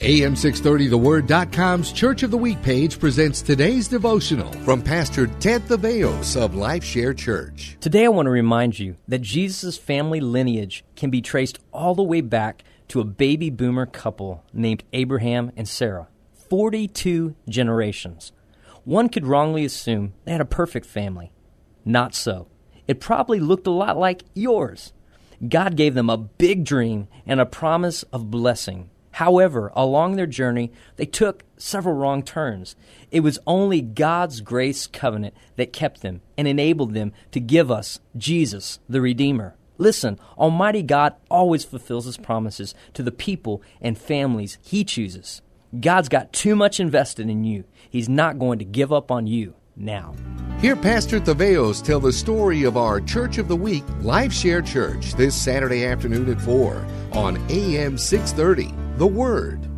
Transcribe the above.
AM630TheWord.com's Church of the Week page presents today's devotional from Pastor Ted Theveos of LifeShare Church. Today I want to remind you that Jesus' family lineage can be traced all the way back to a baby boomer couple named Abraham and Sarah. 42 generations. One could wrongly assume they had a perfect family. Not so. It probably looked a lot like yours. God gave them a big dream and a promise of blessing However, along their journey, they took several wrong turns. It was only God's grace covenant that kept them and enabled them to give us Jesus, the Redeemer. Listen, Almighty God always fulfills His promises to the people and families He chooses. God's got too much invested in you. He's not going to give up on you now. Hear Pastor Theveos tell the story of our Church of the Week, LifeShare Church, this Saturday afternoon at 4 on AM 630 the Word.